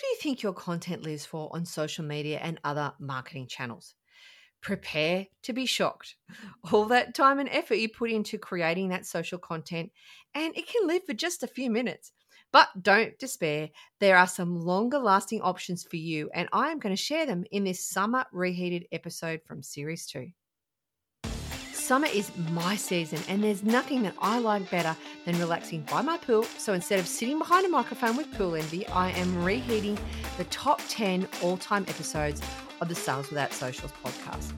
do you think your content lives for on social media and other marketing channels? Prepare to be shocked. All that time and effort you put into creating that social content, and it can live for just a few minutes. But don't despair. There are some longer lasting options for you, and I am going to share them in this summer reheated episode from Series 2. Summer is my season, and there's nothing that I like better than relaxing by my pool. So instead of sitting behind a microphone with Pool Envy, I am reheating the top 10 all time episodes of the Sales Without Socials podcast.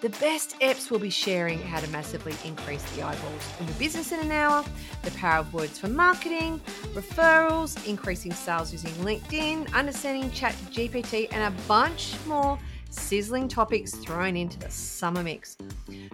The best EPs will be sharing how to massively increase the eyeballs in your business in an hour, the power of words for marketing, referrals, increasing sales using LinkedIn, understanding Chat GPT, and a bunch more sizzling topics thrown into the summer mix.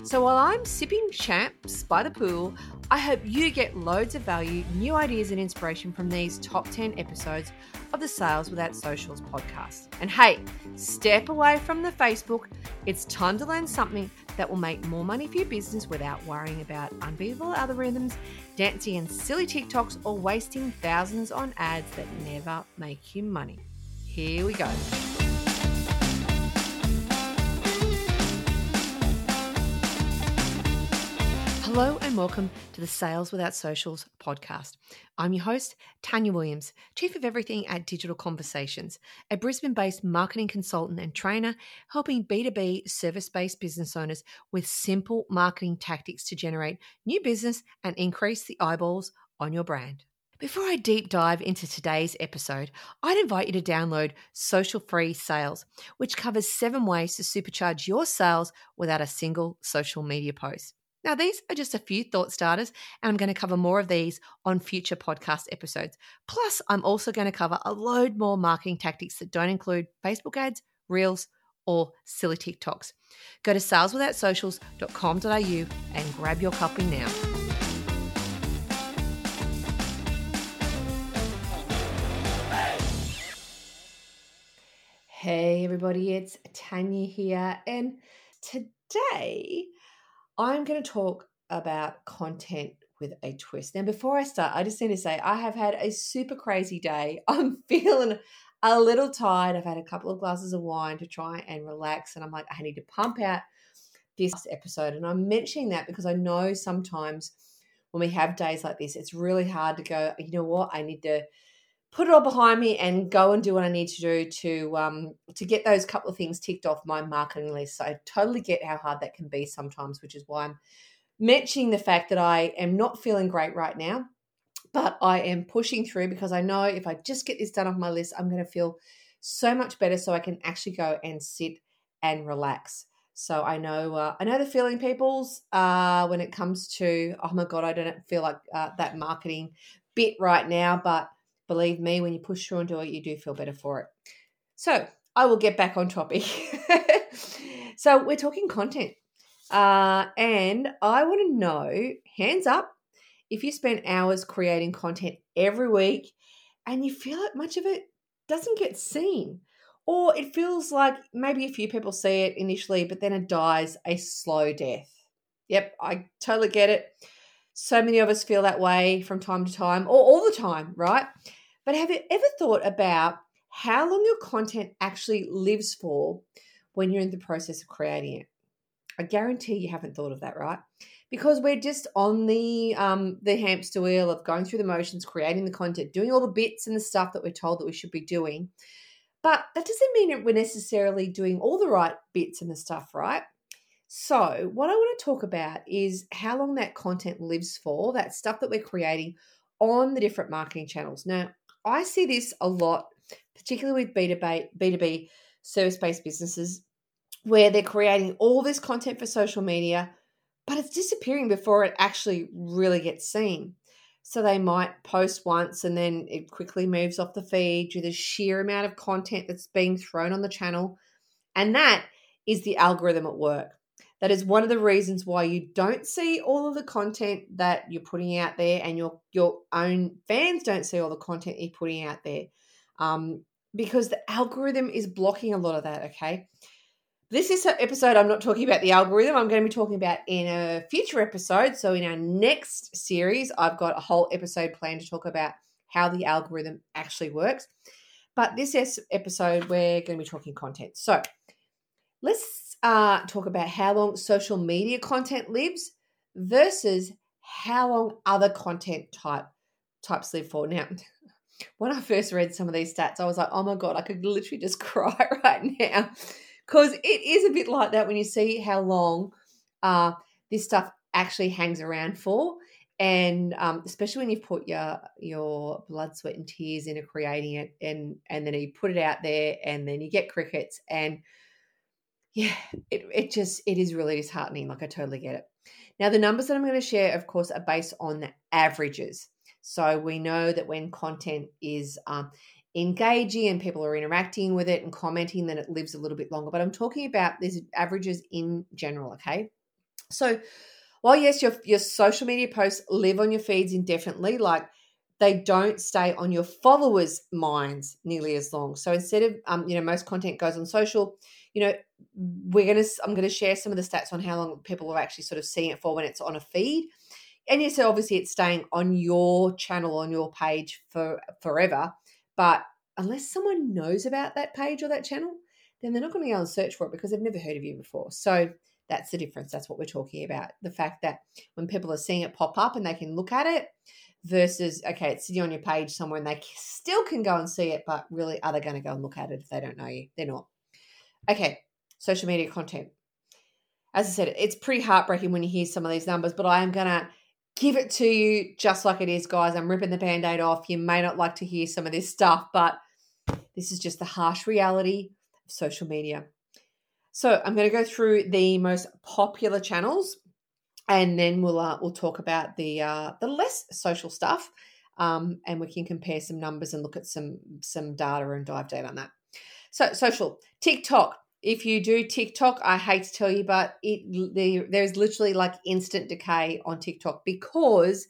So while I'm sipping champs by the pool, I hope you get loads of value, new ideas, and inspiration from these top 10 episodes of the Sales Without Socials podcast. And hey, step away from the Facebook. It's time to learn something that will make more money for your business without worrying about unbeatable algorithms, dancing and silly TikToks, or wasting thousands on ads that never make you money. Here we go. Hello and welcome to the Sales Without Socials podcast. I'm your host, Tanya Williams, Chief of Everything at Digital Conversations, a Brisbane based marketing consultant and trainer helping B2B service based business owners with simple marketing tactics to generate new business and increase the eyeballs on your brand. Before I deep dive into today's episode, I'd invite you to download Social Free Sales, which covers seven ways to supercharge your sales without a single social media post. Now, these are just a few thought starters, and I'm going to cover more of these on future podcast episodes. Plus, I'm also going to cover a load more marketing tactics that don't include Facebook ads, Reels, or silly TikToks. Go to saleswithoutsocials.com.au and grab your copy now. Hey, everybody, it's Tanya here, and today I'm going to talk about content with a twist. Now, before I start, I just need to say I have had a super crazy day. I'm feeling a little tired. I've had a couple of glasses of wine to try and relax, and I'm like, I need to pump out this episode. And I'm mentioning that because I know sometimes when we have days like this, it's really hard to go, you know what, I need to put it all behind me and go and do what I need to do to um, to get those couple of things ticked off my marketing list. So I totally get how hard that can be sometimes, which is why I'm mentioning the fact that I am not feeling great right now, but I am pushing through because I know if I just get this done off my list, I'm going to feel so much better, so I can actually go and sit and relax. So I know uh, I know the feeling, people's uh, when it comes to oh my god, I don't feel like uh, that marketing bit right now, but believe me, when you push through and do it, you do feel better for it. So I will get back on topic. so we're talking content. Uh, and I want to know, hands up, if you spend hours creating content every week and you feel like much of it doesn't get seen, or it feels like maybe a few people see it initially, but then it dies a slow death. Yep, I totally get it. So many of us feel that way from time to time, or all the time, right? But have you ever thought about how long your content actually lives for when you're in the process of creating it? I guarantee you haven't thought of that, right? Because we're just on the um, the hamster wheel of going through the motions, creating the content, doing all the bits and the stuff that we're told that we should be doing. But that doesn't mean we're necessarily doing all the right bits and the stuff, right? So, what I want to talk about is how long that content lives for, that stuff that we're creating on the different marketing channels. Now, I see this a lot, particularly with B2B, B2B service based businesses, where they're creating all this content for social media, but it's disappearing before it actually really gets seen. So they might post once and then it quickly moves off the feed due to the sheer amount of content that's being thrown on the channel. And that is the algorithm at work. That is one of the reasons why you don't see all of the content that you're putting out there, and your your own fans don't see all the content you're putting out there, um, because the algorithm is blocking a lot of that. Okay, this is episode. I'm not talking about the algorithm. I'm going to be talking about in a future episode. So in our next series, I've got a whole episode planned to talk about how the algorithm actually works. But this episode, we're going to be talking content. So let's uh, talk about how long social media content lives versus how long other content type types live for. Now, when I first read some of these stats, I was like, oh my God, I could literally just cry right now. Because it is a bit like that when you see how long uh, this stuff actually hangs around for. And um, especially when you put your your blood, sweat, and tears into creating it, and and then you put it out there, and then you get crickets, and yeah, it, it just it is really disheartening. Like I totally get it. Now the numbers that I'm going to share, of course, are based on the averages. So we know that when content is um, engaging and people are interacting with it and commenting, then it lives a little bit longer. But I'm talking about these averages in general, okay? So while yes, your your social media posts live on your feeds indefinitely, like they don't stay on your followers' minds nearly as long. So instead of um, you know, most content goes on social, you know, we're gonna I'm gonna share some of the stats on how long people are actually sort of seeing it for when it's on a feed and yes, obviously it's staying on your channel, on your page for forever. But unless someone knows about that page or that channel, then they're not going to go and search for it because they've never heard of you before. So that's the difference. That's what we're talking about. The fact that when people are seeing it pop up and they can look at it versus, okay, it's sitting on your page somewhere and they still can go and see it, but really, are they going to go and look at it if they don't know you? They're not. Okay, social media content. As I said, it's pretty heartbreaking when you hear some of these numbers, but I am going to give it to you just like it is, guys. I'm ripping the band aid off. You may not like to hear some of this stuff, but this is just the harsh reality of social media. So I'm going to go through the most popular channels, and then we'll uh, we'll talk about the uh, the less social stuff, um, and we can compare some numbers and look at some some data and dive deep on that. So social TikTok if you do TikTok, I hate to tell you, but it the, there's literally like instant decay on TikTok because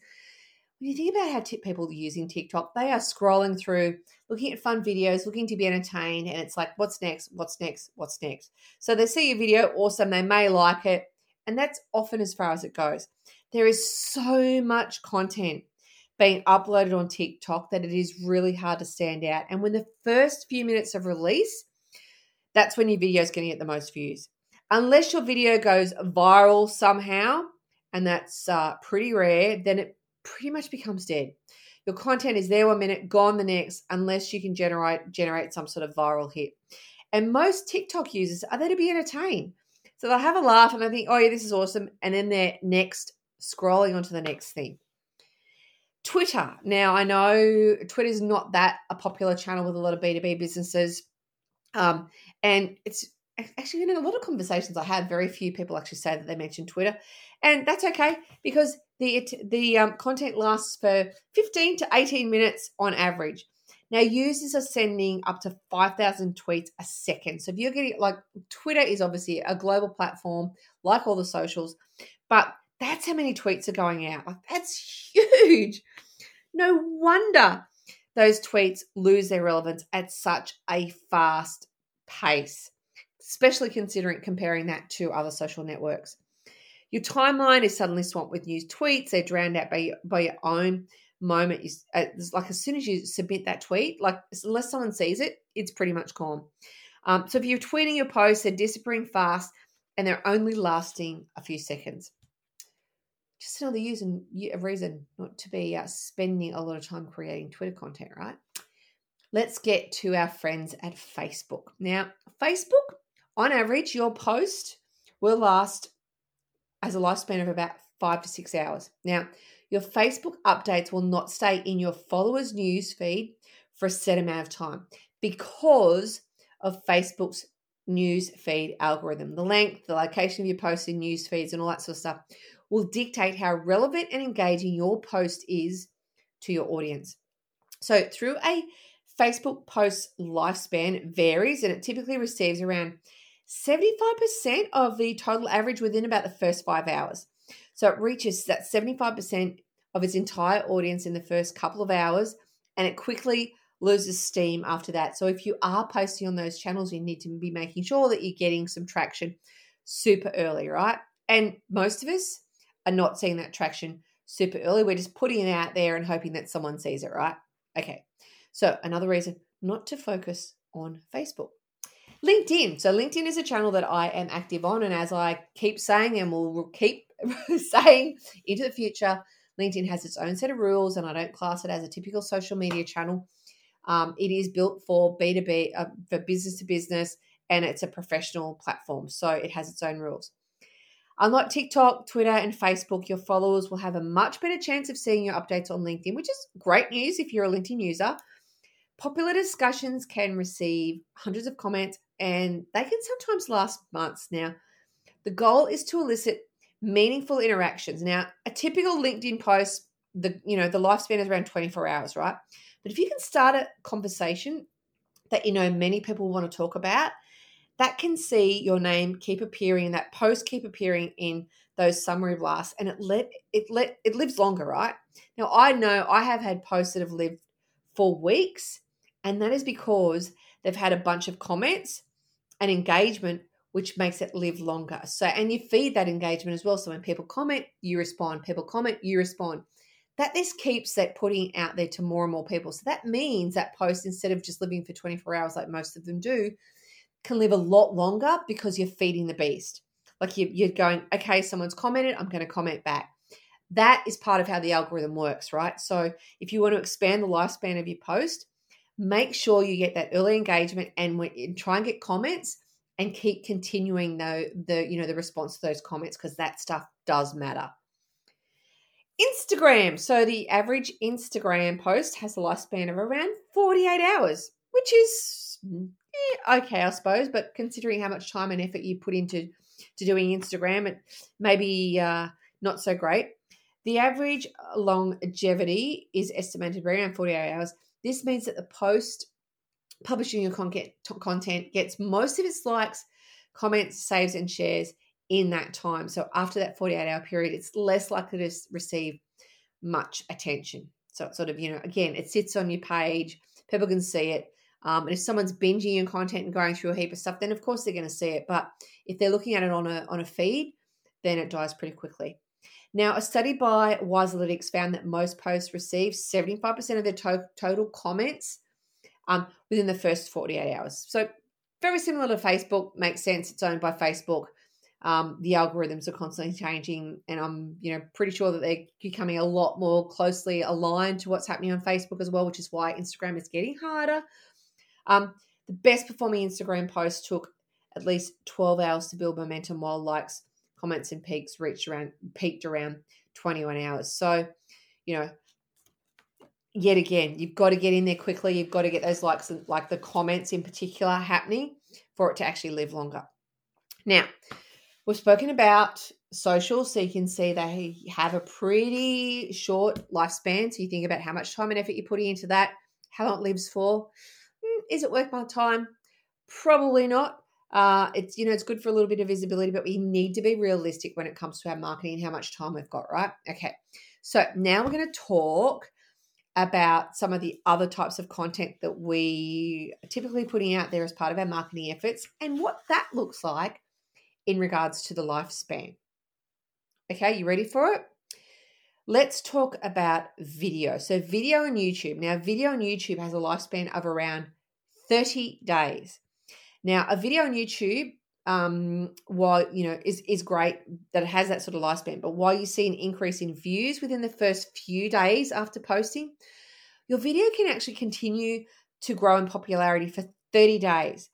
when you think about how t- people are using TikTok, they are scrolling through, looking at fun videos, looking to be entertained, and it's like, what's next? What's next? What's next? So they see a video, awesome, they may like it, and that's often as far as it goes. There is so much content being uploaded on TikTok that it is really hard to stand out. And when the first few minutes of release, that's when your video is going to get the most views. Unless your video goes viral somehow, and that's uh, pretty rare, then it pretty much becomes dead. Your content is there one minute, gone the next, unless you can generate generate some sort of viral hit. And most TikTok users are there to be entertained. So they'll have a laugh and they think, oh yeah, this is awesome. And then they're next scrolling onto the next thing. Twitter. Now I know Twitter is not that a popular channel with a lot of B2B businesses. Um, and it's actually in a lot of conversations I have, very few people actually say that they mention Twitter, and that's okay because the the um, content lasts for fifteen to eighteen minutes on average. Now, users are sending up to 5,000 tweets a second. So, if you're getting like Twitter is obviously a global platform, like all the socials, but that's how many tweets are going out. Like, that's huge. No wonder those tweets lose their relevance at such a fast pace, especially considering comparing that to other social networks. Your timeline is suddenly swamped with news tweets. They're drowned out by, by your own moment. You, uh, like as soon as you submit that tweet, like unless someone sees it, it's pretty much gone. Um, so if you're tweeting your posts, they're disappearing fast and they're only lasting a few seconds. Just another reason, a reason not to be uh, spending a lot of time creating Twitter content, right? let's get to our friends at Facebook. Now, Facebook, on average, your post will last as a lifespan of about five to six hours. Now, your Facebook updates will not stay in your followers' news feed for a set amount of time because of Facebook's news feed algorithm. The length, the location of your posts in news feeds, and all that sort of stuff will dictate how relevant and engaging your post is to your audience. So, through a Facebook posts lifespan varies and it typically receives around 75% of the total average within about the first five hours. So it reaches that 75% of its entire audience in the first couple of hours and it quickly loses steam after that. So if you are posting on those channels, you need to be making sure that you're getting some traction super early, right? And most of us are not seeing that traction super early. We're just putting it out there and hoping that someone sees it, right? Okay. So, another reason not to focus on Facebook. LinkedIn. So, LinkedIn is a channel that I am active on. And as I keep saying and will keep saying into the future, LinkedIn has its own set of rules, and I don't class it as a typical social media channel. Um, it is built for B2B, uh, for business to business, and it's a professional platform. So, it has its own rules. Unlike TikTok, Twitter, and Facebook, your followers will have a much better chance of seeing your updates on LinkedIn, which is great news if you're a LinkedIn user. Popular discussions can receive hundreds of comments and they can sometimes last months. Now, the goal is to elicit meaningful interactions. Now, a typical LinkedIn post, the you know, the lifespan is around 24 hours, right? But if you can start a conversation that you know many people want to talk about, that can see your name keep appearing, that post keep appearing in those summary blasts, and it let it let it lives longer, right? Now I know I have had posts that have lived for weeks, and that is because they've had a bunch of comments and engagement, which makes it live longer. So, and you feed that engagement as well. So when people comment, you respond. People comment, you respond. That this keeps that putting out there to more and more people. So that means that post, instead of just living for 24 hours like most of them do, can live a lot longer because you're feeding the beast. Like you're going, okay, someone's commented, I'm going to comment back. That is part of how the algorithm works, right? So if you want to expand the lifespan of your post, make sure you get that early engagement and try and get comments and keep continuing the the you know the response to those comments because that stuff does matter. Instagram. So the average Instagram post has a lifespan of around 48 hours, which is okay, I suppose. But considering how much time and effort you put into to doing Instagram, it maybe uh, not so great. The average longevity is estimated around 48 hours. This means that the post publishing your content, content gets most of its likes, comments, saves, and shares in that time. So after that 48 hour period, it's less likely to receive much attention. So it's sort of, you know, again, it sits on your page, people can see it. Um, and if someone's binging your content and going through a heap of stuff, then of course they're going to see it. But if they're looking at it on a on a feed, then it dies pretty quickly. Now, a study by Wiselytics found that most posts receive 75% of their to- total comments um, within the first 48 hours. So, very similar to Facebook, makes sense. It's owned by Facebook. Um, the algorithms are constantly changing, and I'm you know pretty sure that they're becoming a lot more closely aligned to what's happening on Facebook as well, which is why Instagram is getting harder. Um, the best performing Instagram post took at least 12 hours to build momentum, while likes comments and peaks reached around peaked around 21 hours. So, you know, yet again, you've got to get in there quickly. You've got to get those likes and like the comments in particular happening for it to actually live longer. Now, we've spoken about social, so you can see they have a pretty short lifespan. So you think about how much time and effort you're putting into that, how long it lives for. Is it worth my time? Probably not. Uh, it's you know it's good for a little bit of visibility, but we need to be realistic when it comes to our marketing and how much time we've got, right? Okay, so now we're going to talk about some of the other types of content that we are typically putting out there as part of our marketing efforts and what that looks like in regards to the lifespan. Okay, you ready for it? Let's talk about video. So, video on YouTube. Now, video on YouTube has a lifespan of around 30 days. Now, a video on YouTube, um, while you know, is is great that it has that sort of lifespan, but while you see an increase in views within the first few days after posting, your video can actually continue to grow in popularity for 30 days.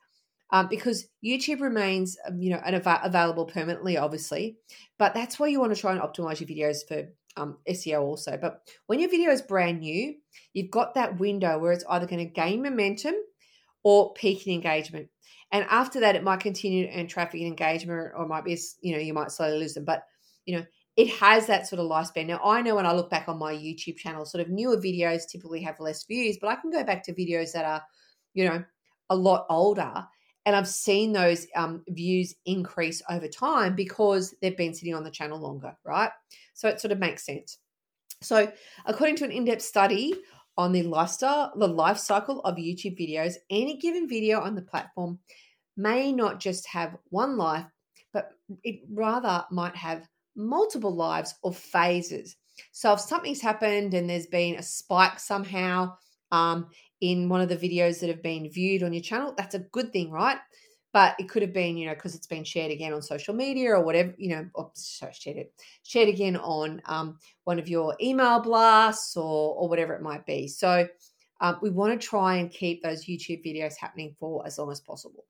Um, because YouTube remains, um, you know, av- available permanently, obviously, but that's why you want to try and optimize your videos for um, SEO also. But when your video is brand new, you've got that window where it's either going to gain momentum or peak in engagement. And after that, it might continue to earn traffic and engagement, or might be, you know, you might slowly lose them. But, you know, it has that sort of lifespan. Now, I know when I look back on my YouTube channel, sort of newer videos typically have less views, but I can go back to videos that are, you know, a lot older. And I've seen those um, views increase over time because they've been sitting on the channel longer, right? So it sort of makes sense. So, according to an in depth study on the lifestyle, the life cycle of YouTube videos, any given video on the platform may not just have one life, but it rather might have multiple lives or phases. So if something's happened and there's been a spike somehow um, in one of the videos that have been viewed on your channel, that's a good thing, right? But it could have been, you know, because it's been shared again on social media or whatever, you know, or sorry, shared it, shared again on um, one of your email blasts or or whatever it might be. So um, we want to try and keep those YouTube videos happening for as long as possible.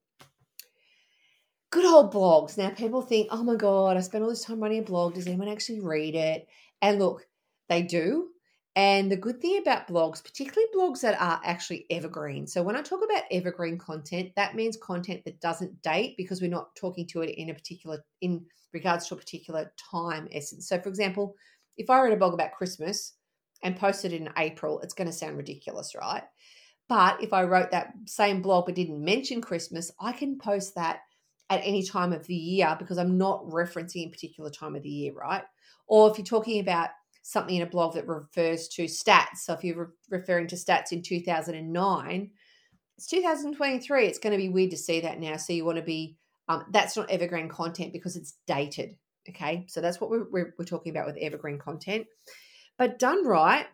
Good old blogs. Now people think, oh my god, I spent all this time writing a blog. Does anyone actually read it? And look, they do. And the good thing about blogs, particularly blogs that are actually evergreen. So when I talk about evergreen content, that means content that doesn't date because we're not talking to it in a particular in regards to a particular time essence. So for example, if I wrote a blog about Christmas and posted it in April, it's going to sound ridiculous, right? But if I wrote that same blog but didn't mention Christmas, I can post that at any time of the year because I'm not referencing a particular time of the year, right? Or if you're talking about something in a blog that refers to stats. So if you're re- referring to stats in 2009, it's 2023. It's going to be weird to see that now. So you want to be, um, that's not evergreen content because it's dated. Okay. So that's what we're, we're, we're talking about with evergreen content. But done right,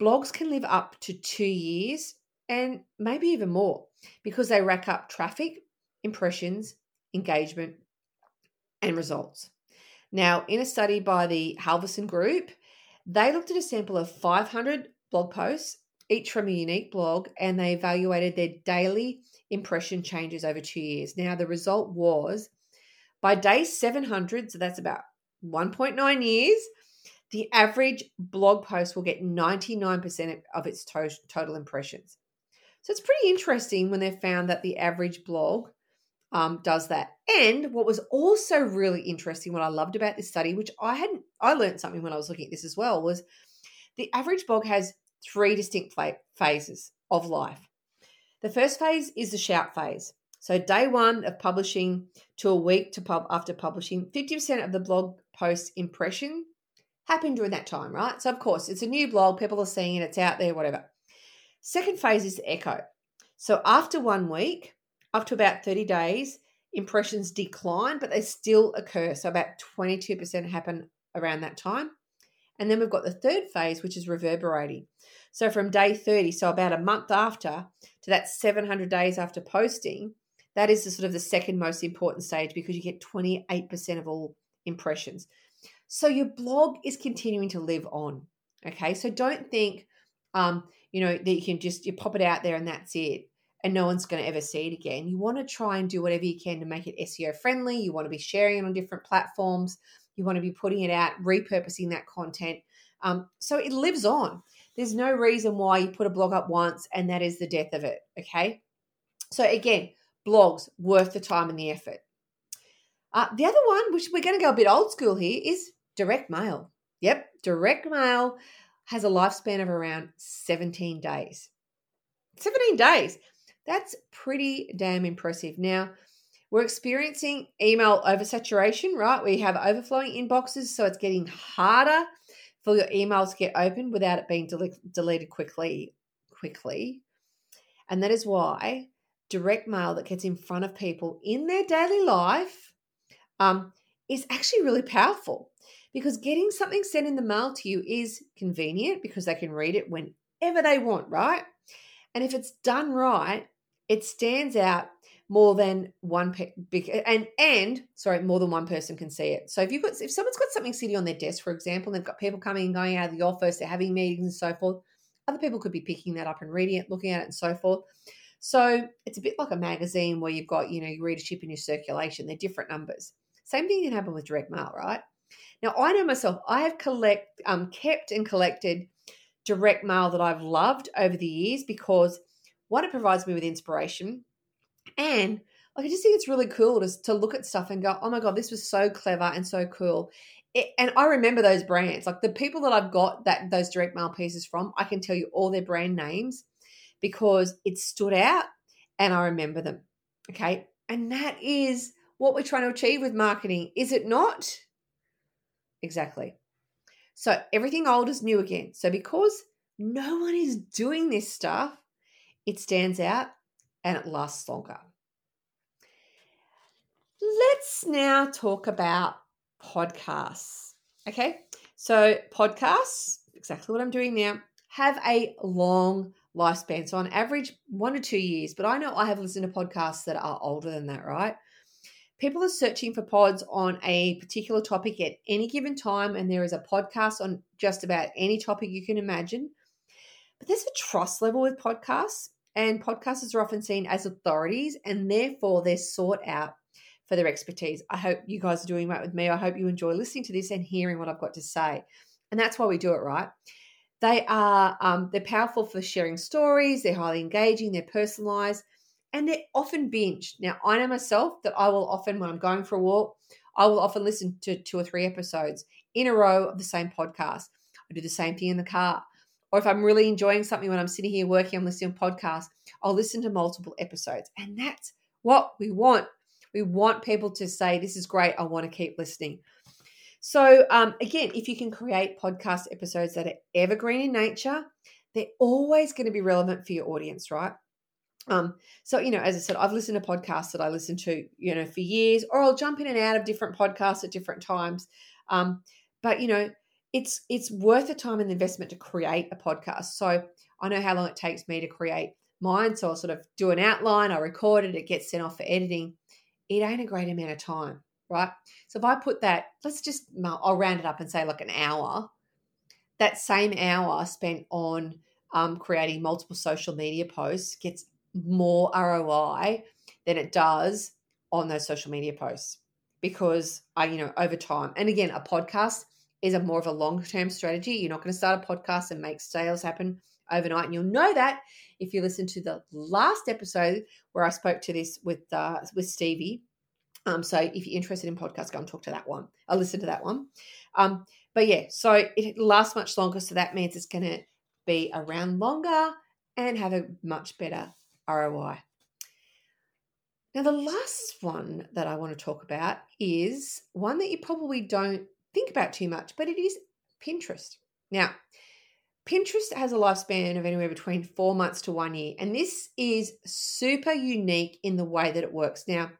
blogs can live up to two years and maybe even more because they rack up traffic, impressions, engagement, and results. Now, in a study by the Halverson Group, they looked at a sample of 500 blog posts, each from a unique blog, and they evaluated their daily impression changes over two years. Now, the result was by day 700, so that's about 1.9 years, the average blog post will get 99% of its to- total impressions. So it's pretty interesting when they found that the average blog um, does that. And what was also really interesting, what I loved about this study, which I hadn't, I learned something when I was looking at this as well, was the average blog has three distinct phases of life. The first phase is the shout phase. So day one of publishing to a week to pub after publishing, 50% of the blog post impression happened during that time, right? So of course it's a new blog, people are seeing it, it's out there, whatever. Second phase is the echo. So after one week, up to about 30 days, impressions decline, but they still occur. So about 22% happen around that time. And then we've got the third phase, which is reverberating. So from day 30, so about a month after, to that 700 days after posting, that is the sort of the second most important stage because you get 28% of all impressions. So your blog is continuing to live on. Okay. So don't think, um, you know, that you can just you pop it out there and that's it and no one's going to ever see it again. You want to try and do whatever you can to make it SEO friendly. You want to be sharing it on different platforms. You want to be putting it out, repurposing that content. Um, so it lives on. There's no reason why you put a blog up once and that is the death of it. Okay. So again, blogs worth the time and the effort. Uh, the other one, which we're going to go a bit old school here, is direct mail. Yep, direct mail has a lifespan of around 17 days. 17 days. That's pretty damn impressive. Now, we're experiencing email oversaturation, right? We have overflowing inboxes, so it's getting harder for your emails to get open without it being del- deleted quickly. Quickly, and that is why direct mail that gets in front of people in their daily life um, is actually really powerful because getting something sent in the mail to you is convenient because they can read it whenever they want, right? And if it's done right, it stands out more than one pe- and and sorry more than one person can see it. So if you've got if someone's got something sitting on their desk for example they've got people coming and going out of the office they're having meetings and so forth other people could be picking that up and reading it looking at it and so forth. So it's a bit like a magazine where you've got you know your readership and your circulation they're different numbers. Same thing can happen with direct mail right? Now i know myself i have collect um, kept and collected direct mail that i've loved over the years because one, it provides me with inspiration. And like, I just think it's really cool to, to look at stuff and go, oh my God, this was so clever and so cool. It, and I remember those brands, like the people that I've got that those direct mail pieces from, I can tell you all their brand names because it stood out and I remember them. Okay. And that is what we're trying to achieve with marketing, is it not? Exactly. So everything old is new again. So because no one is doing this stuff, it stands out and it lasts longer. Let's now talk about podcasts. Okay, so podcasts, exactly what I'm doing now, have a long lifespan. So on average, one to two years. But I know I have listened to podcasts that are older than that, right? People are searching for pods on a particular topic at any given time, and there is a podcast on just about any topic you can imagine. But there's a trust level with podcasts, and podcasters are often seen as authorities, and therefore they're sought out for their expertise. I hope you guys are doing right with me. I hope you enjoy listening to this and hearing what I've got to say. And that's why we do it, right? They are um, they're powerful for sharing stories. They're highly engaging. They're personalized, and they're often binged. Now, I know myself that I will often, when I'm going for a walk, I will often listen to two or three episodes in a row of the same podcast. I do the same thing in the car. Or if I'm really enjoying something when I'm sitting here working, I'm listening to podcasts, I'll listen to multiple episodes. And that's what we want. We want people to say, This is great. I want to keep listening. So, um, again, if you can create podcast episodes that are evergreen in nature, they're always going to be relevant for your audience, right? Um, so you know, as I said, I've listened to podcasts that I listen to, you know, for years, or I'll jump in and out of different podcasts at different times. Um, but you know, it's it's worth the time and the investment to create a podcast. So I know how long it takes me to create mine. So I'll sort of do an outline, I record it, it gets sent off for editing. It ain't a great amount of time right? So if I put that, let's just, I'll round it up and say like an hour, that same hour spent on um, creating multiple social media posts gets more ROI than it does on those social media posts because I, you know, over time, and again, a podcast is a more of a long term strategy. You're not going to start a podcast and make sales happen overnight. And you'll know that if you listen to the last episode where I spoke to this with uh, with Stevie um, so if you're interested in podcasts, go and talk to that one. I'll listen to that one. Um, but yeah, so it lasts much longer. So that means it's going to be around longer and have a much better ROI. Now, the last one that I want to talk about is one that you probably don't think about too much, but it is Pinterest. Now, Pinterest has a lifespan of anywhere between four months to one year, and this is super unique in the way that it works. Now,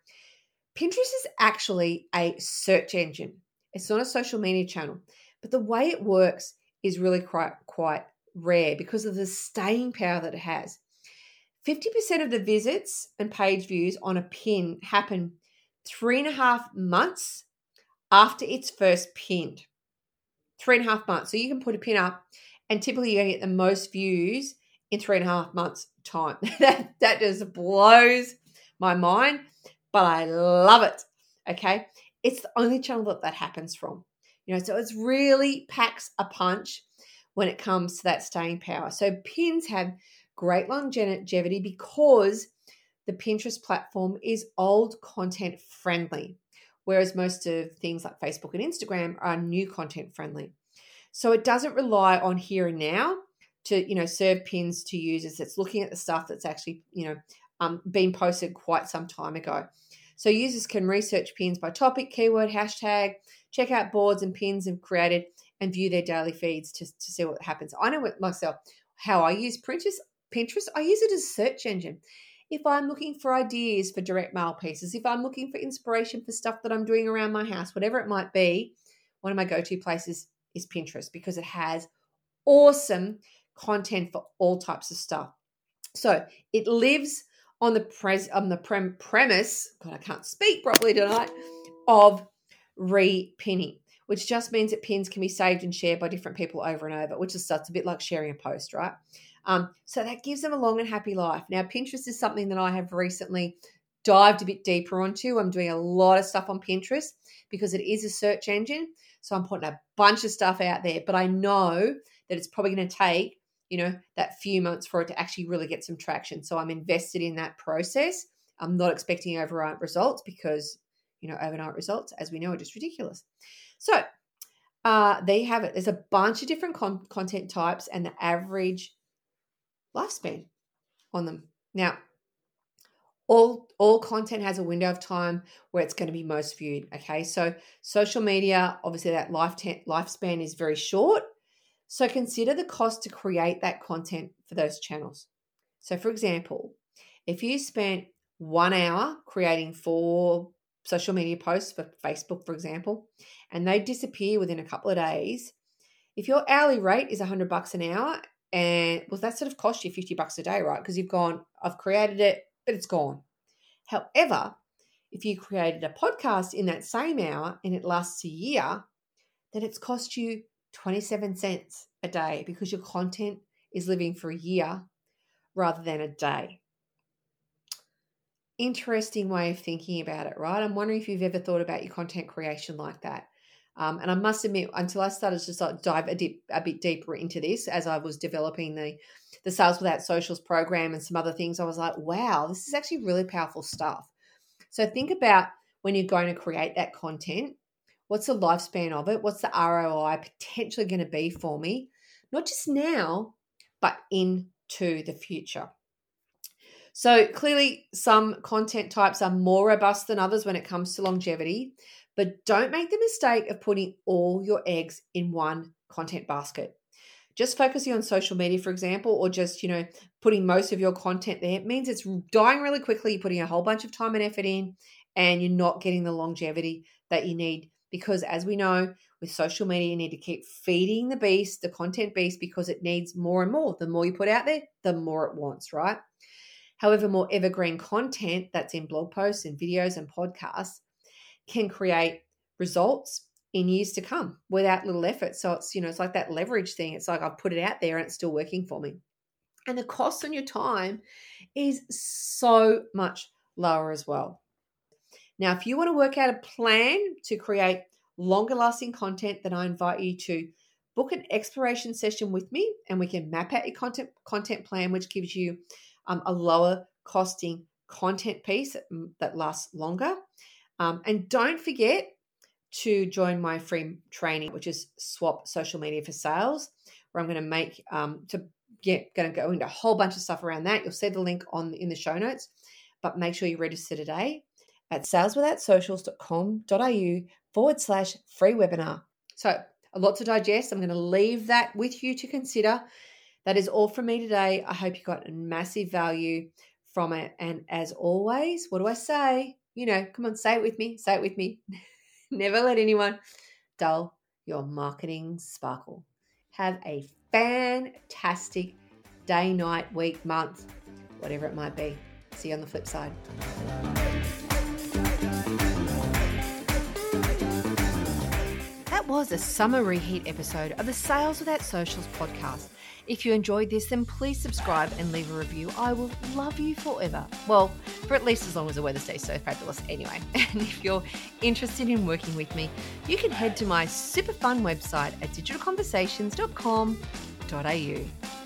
Pinterest is actually a search engine. It's not a social media channel, but the way it works is really quite quite rare because of the staying power that it has. 50% of the visits and page views on a pin happen three and a half months after it's first pinned. Three and a half months. So you can put a pin up, and typically you're going to get the most views in three and a half months' time. that, that just blows my mind but I love it. Okay. It's the only channel that that happens from. You know, so it's really packs a punch when it comes to that staying power. So pins have great longevity because the Pinterest platform is old content friendly, whereas most of things like Facebook and Instagram are new content friendly. So it doesn't rely on here and now to, you know, serve pins to users. It's looking at the stuff that's actually, you know, um, been posted quite some time ago. So users can research pins by topic, keyword, hashtag, check out boards and pins they've created, and view their daily feeds to, to see what happens. I know myself how I use Pinterest. Pinterest, I use it as a search engine. If I'm looking for ideas for direct mail pieces, if I'm looking for inspiration for stuff that I'm doing around my house, whatever it might be, one of my go to places is Pinterest because it has awesome content for all types of stuff. So it lives on the on the prem- premise, God, I can't speak properly tonight, of repinning, which just means that pins can be saved and shared by different people over and over, which is such a bit like sharing a post, right? Um, so that gives them a long and happy life. Now, Pinterest is something that I have recently dived a bit deeper onto. I'm doing a lot of stuff on Pinterest because it is a search engine. So I'm putting a bunch of stuff out there, but I know that it's probably going to take you know, that few months for it to actually really get some traction. So I'm invested in that process. I'm not expecting overnight results because, you know, overnight results, as we know, are just ridiculous. So uh, there you have it. There's a bunch of different con- content types and the average lifespan on them. Now, all all content has a window of time where it's going to be most viewed. Okay, so social media, obviously, that life lifespan is very short. So consider the cost to create that content for those channels. So, for example, if you spent one hour creating four social media posts for Facebook, for example, and they disappear within a couple of days, if your hourly rate is 100 bucks an hour And well, that sort of cost you 50 bucks a day, right? Because you've gone, I've created it, but it's gone. However, if you created a podcast in that same hour and it lasts a year, then it's cost you 27 cents a day because your content is living for a year rather than a day. Interesting way of thinking about it, right? I'm wondering if you've ever thought about your content creation like that. Um, and I must admit, until I started to start dive a, dip, a bit deeper into this, as I was developing the the Sales Without Socials program and some other things, I was like, wow, this is actually really powerful stuff. So think about when you're going to create that content. What's the lifespan of it? What's the ROI potentially going to be for me? Not just now, but into the future. So clearly, some content types are more robust than others when it comes to longevity. But don't make the mistake of putting all your eggs in one content basket. Just focusing on social media, for example, or just, you know, putting most of your content there, means it's dying really quickly. You're putting a whole bunch of time and effort in, and you're not getting the longevity that you need. Because as we know, with social media, you need to keep feeding the beast, the content beast, because it needs more and more. The more you put out there, the more it wants, right? However, more evergreen content that's in blog posts and videos and podcasts can create results in years to come without little effort. So it's, you know, it's like that leverage thing. It's like I've put it out there and it's still working for me. And the cost on your time is so much lower as well. Now, if you want to work out a plan to create longer lasting content, then I invite you to book an exploration session with me and we can map out your content content plan, which gives you um, a lower costing content piece mm, that lasts longer um, and don't forget to join my free training, which is Swap Social Media for Sales, where I'm going to make um, to get going to go into a whole bunch of stuff around that. You'll see the link on in the show notes, but make sure you register today at saleswithoutsocials.com.au forward slash free webinar. So a lot to digest. I'm going to leave that with you to consider. That is all from me today. I hope you got massive value from it. And as always, what do I say? You know, come on, say it with me, say it with me. Never let anyone dull your marketing sparkle. Have a fantastic day, night, week, month, whatever it might be. See you on the flip side. That was a summer reheat episode of the Sales Without Socials podcast. If you enjoyed this, then please subscribe and leave a review. I will love you forever. Well, for at least as long as the weather stays so fabulous anyway. And if you're interested in working with me, you can head to my super fun website at digitalconversations.com.au.